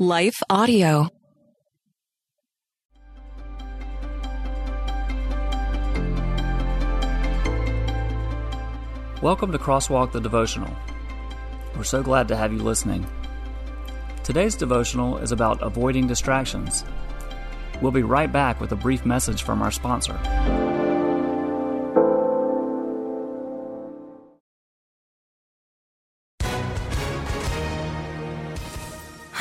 Life Audio. Welcome to Crosswalk the Devotional. We're so glad to have you listening. Today's devotional is about avoiding distractions. We'll be right back with a brief message from our sponsor.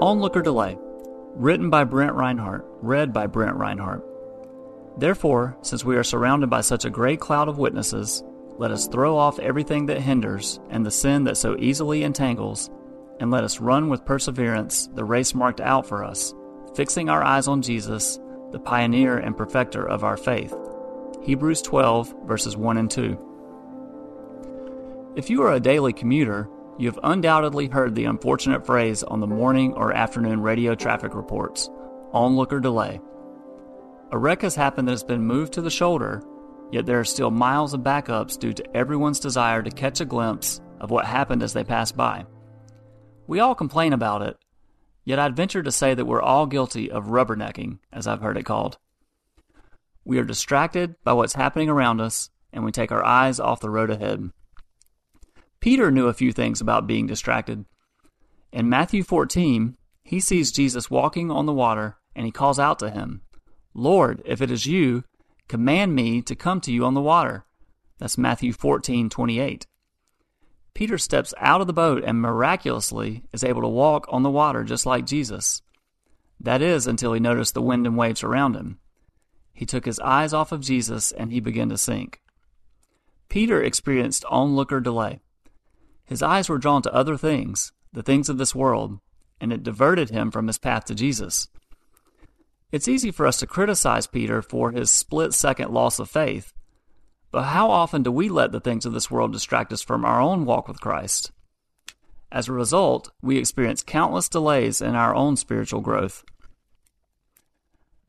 Onlooker Delay, written by Brent Reinhardt, read by Brent Reinhardt. Therefore, since we are surrounded by such a great cloud of witnesses, let us throw off everything that hinders and the sin that so easily entangles, and let us run with perseverance the race marked out for us, fixing our eyes on Jesus, the pioneer and perfecter of our faith. Hebrews 12, verses 1 and 2. If you are a daily commuter, you have undoubtedly heard the unfortunate phrase on the morning or afternoon radio traffic reports onlooker delay. A wreck has happened that has been moved to the shoulder, yet there are still miles of backups due to everyone's desire to catch a glimpse of what happened as they pass by. We all complain about it, yet I'd venture to say that we're all guilty of rubbernecking, as I've heard it called. We are distracted by what's happening around us, and we take our eyes off the road ahead. Peter knew a few things about being distracted. In Matthew 14, he sees Jesus walking on the water and he calls out to him, Lord, if it is you, command me to come to you on the water. That's Matthew 14:28. Peter steps out of the boat and miraculously is able to walk on the water just like Jesus. That is until he noticed the wind and waves around him. He took his eyes off of Jesus and he began to sink. Peter experienced onlooker delay. His eyes were drawn to other things, the things of this world, and it diverted him from his path to Jesus. It's easy for us to criticize Peter for his split second loss of faith, but how often do we let the things of this world distract us from our own walk with Christ? As a result, we experience countless delays in our own spiritual growth.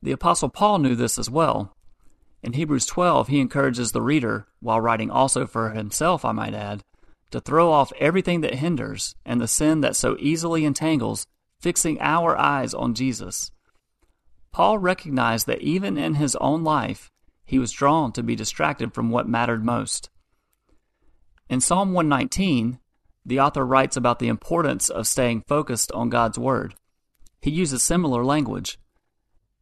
The Apostle Paul knew this as well. In Hebrews 12, he encourages the reader, while writing also for himself, I might add, to throw off everything that hinders and the sin that so easily entangles, fixing our eyes on Jesus. Paul recognized that even in his own life, he was drawn to be distracted from what mattered most. In Psalm 119, the author writes about the importance of staying focused on God's Word. He uses similar language.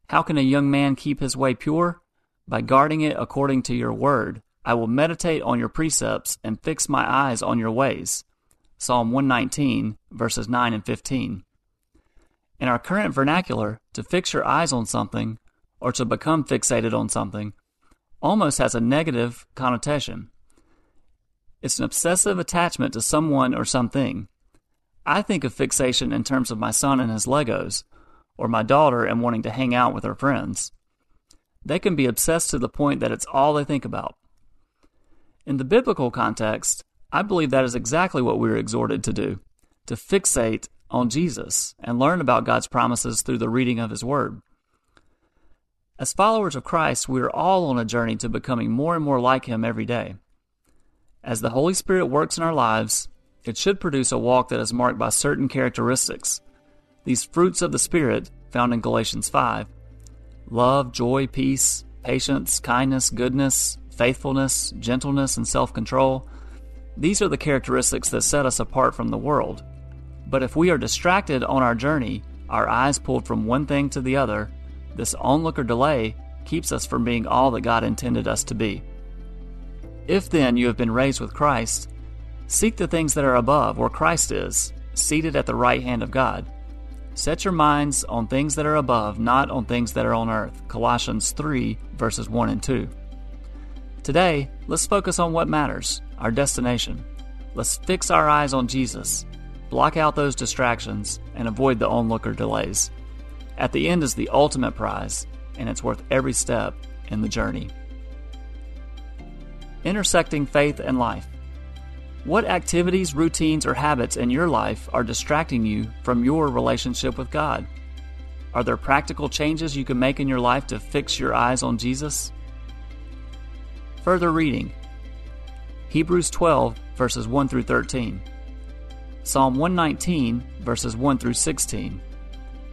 How can a young man keep his way pure? By guarding it according to your Word. I will meditate on your precepts and fix my eyes on your ways. Psalm 119, verses 9 and 15. In our current vernacular, to fix your eyes on something, or to become fixated on something, almost has a negative connotation. It's an obsessive attachment to someone or something. I think of fixation in terms of my son and his Legos, or my daughter and wanting to hang out with her friends. They can be obsessed to the point that it's all they think about. In the biblical context, I believe that is exactly what we are exhorted to do to fixate on Jesus and learn about God's promises through the reading of His Word. As followers of Christ, we are all on a journey to becoming more and more like Him every day. As the Holy Spirit works in our lives, it should produce a walk that is marked by certain characteristics. These fruits of the Spirit, found in Galatians 5 love, joy, peace, patience, kindness, goodness, faithfulness, gentleness, and self control. These are the characteristics that set us apart from the world. But if we are distracted on our journey, our eyes pulled from one thing to the other, this onlooker delay keeps us from being all that God intended us to be. If then you have been raised with Christ, seek the things that are above, where Christ is, seated at the right hand of God. Set your minds on things that are above, not on things that are on earth. Colossians 3, verses 1 and 2. Today, let's focus on what matters, our destination. Let's fix our eyes on Jesus, block out those distractions, and avoid the onlooker delays. At the end is the ultimate prize, and it's worth every step in the journey. Intersecting faith and life. What activities, routines, or habits in your life are distracting you from your relationship with God? Are there practical changes you can make in your life to fix your eyes on Jesus? Further reading. Hebrews 12, verses 1 through 13, Psalm 119, verses 1 through 16,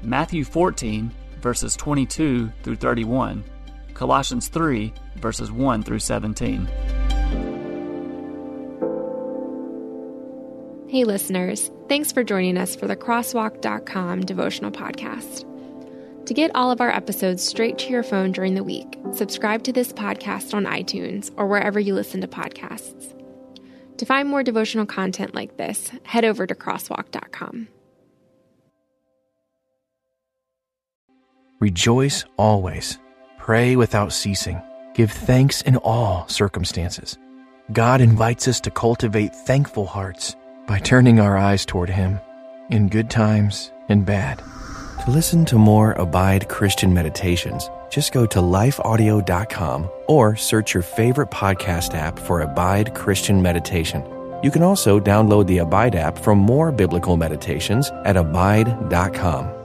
Matthew 14, verses 22 through 31, Colossians 3, verses 1 through 17. Hey, listeners, thanks for joining us for the Crosswalk.com devotional podcast. To get all of our episodes straight to your phone during the week, subscribe to this podcast on iTunes or wherever you listen to podcasts. To find more devotional content like this, head over to crosswalk.com. Rejoice always. Pray without ceasing. Give thanks in all circumstances. God invites us to cultivate thankful hearts by turning our eyes toward Him in good times and bad. To listen to more Abide Christian meditations, just go to lifeaudio.com or search your favorite podcast app for Abide Christian Meditation. You can also download the Abide app for more biblical meditations at abide.com.